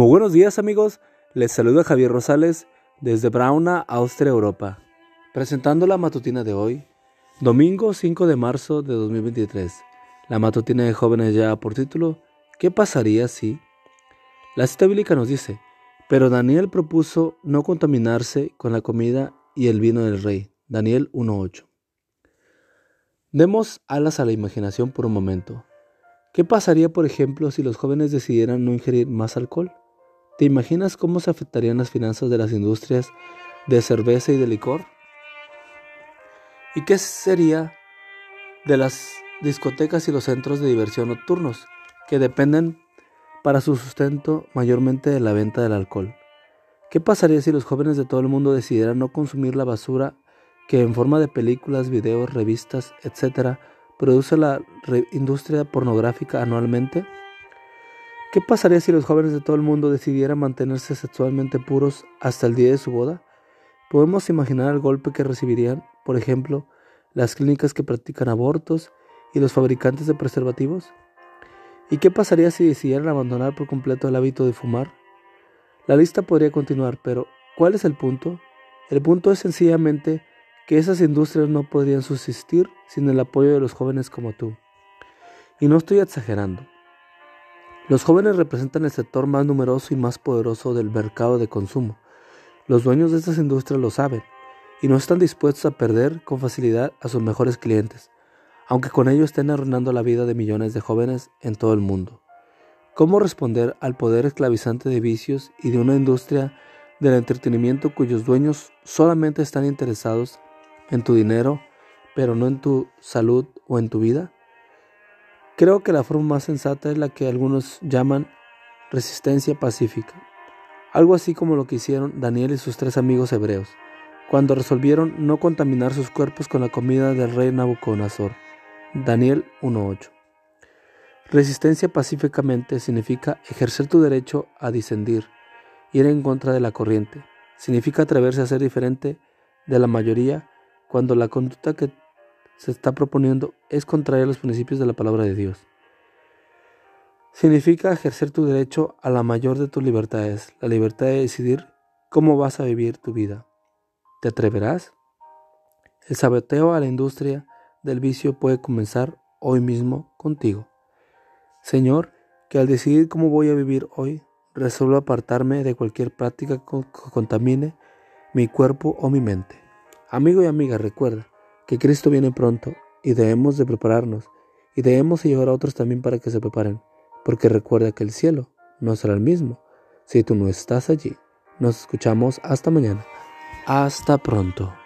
Muy buenos días amigos, les saluda Javier Rosales desde Brauna, Austria, Europa, presentando la matutina de hoy, domingo 5 de marzo de 2023. La matutina de jóvenes ya por título, ¿qué pasaría si? La cita bíblica nos dice, pero Daniel propuso no contaminarse con la comida y el vino del rey. Daniel 1.8. Demos alas a la imaginación por un momento. ¿Qué pasaría, por ejemplo, si los jóvenes decidieran no ingerir más alcohol? ¿Te imaginas cómo se afectarían las finanzas de las industrias de cerveza y de licor? ¿Y qué sería de las discotecas y los centros de diversión nocturnos, que dependen para su sustento mayormente de la venta del alcohol? ¿Qué pasaría si los jóvenes de todo el mundo decidieran no consumir la basura que en forma de películas, videos, revistas, etc., produce la industria pornográfica anualmente? ¿Qué pasaría si los jóvenes de todo el mundo decidieran mantenerse sexualmente puros hasta el día de su boda? ¿Podemos imaginar el golpe que recibirían, por ejemplo, las clínicas que practican abortos y los fabricantes de preservativos? ¿Y qué pasaría si decidieran abandonar por completo el hábito de fumar? La lista podría continuar, pero ¿cuál es el punto? El punto es sencillamente que esas industrias no podrían subsistir sin el apoyo de los jóvenes como tú. Y no estoy exagerando. Los jóvenes representan el sector más numeroso y más poderoso del mercado de consumo. Los dueños de estas industrias lo saben y no están dispuestos a perder con facilidad a sus mejores clientes, aunque con ello estén arruinando la vida de millones de jóvenes en todo el mundo. ¿Cómo responder al poder esclavizante de vicios y de una industria del entretenimiento cuyos dueños solamente están interesados en tu dinero, pero no en tu salud o en tu vida? Creo que la forma más sensata es la que algunos llaman resistencia pacífica, algo así como lo que hicieron Daniel y sus tres amigos hebreos, cuando resolvieron no contaminar sus cuerpos con la comida del rey Nabucodonosor. Daniel 1.8. Resistencia pacíficamente significa ejercer tu derecho a disendir, ir en contra de la corriente. Significa atreverse a ser diferente de la mayoría cuando la conducta que se está proponiendo es contraria a los principios de la palabra de Dios. Significa ejercer tu derecho a la mayor de tus libertades, la libertad de decidir cómo vas a vivir tu vida. ¿Te atreverás? El saboteo a la industria del vicio puede comenzar hoy mismo contigo. Señor, que al decidir cómo voy a vivir hoy, resuelvo apartarme de cualquier práctica que contamine mi cuerpo o mi mente. Amigo y amiga, recuerda que Cristo viene pronto y debemos de prepararnos y debemos llevar a otros también para que se preparen, porque recuerda que el cielo no será el mismo si tú no estás allí. Nos escuchamos hasta mañana. Hasta pronto.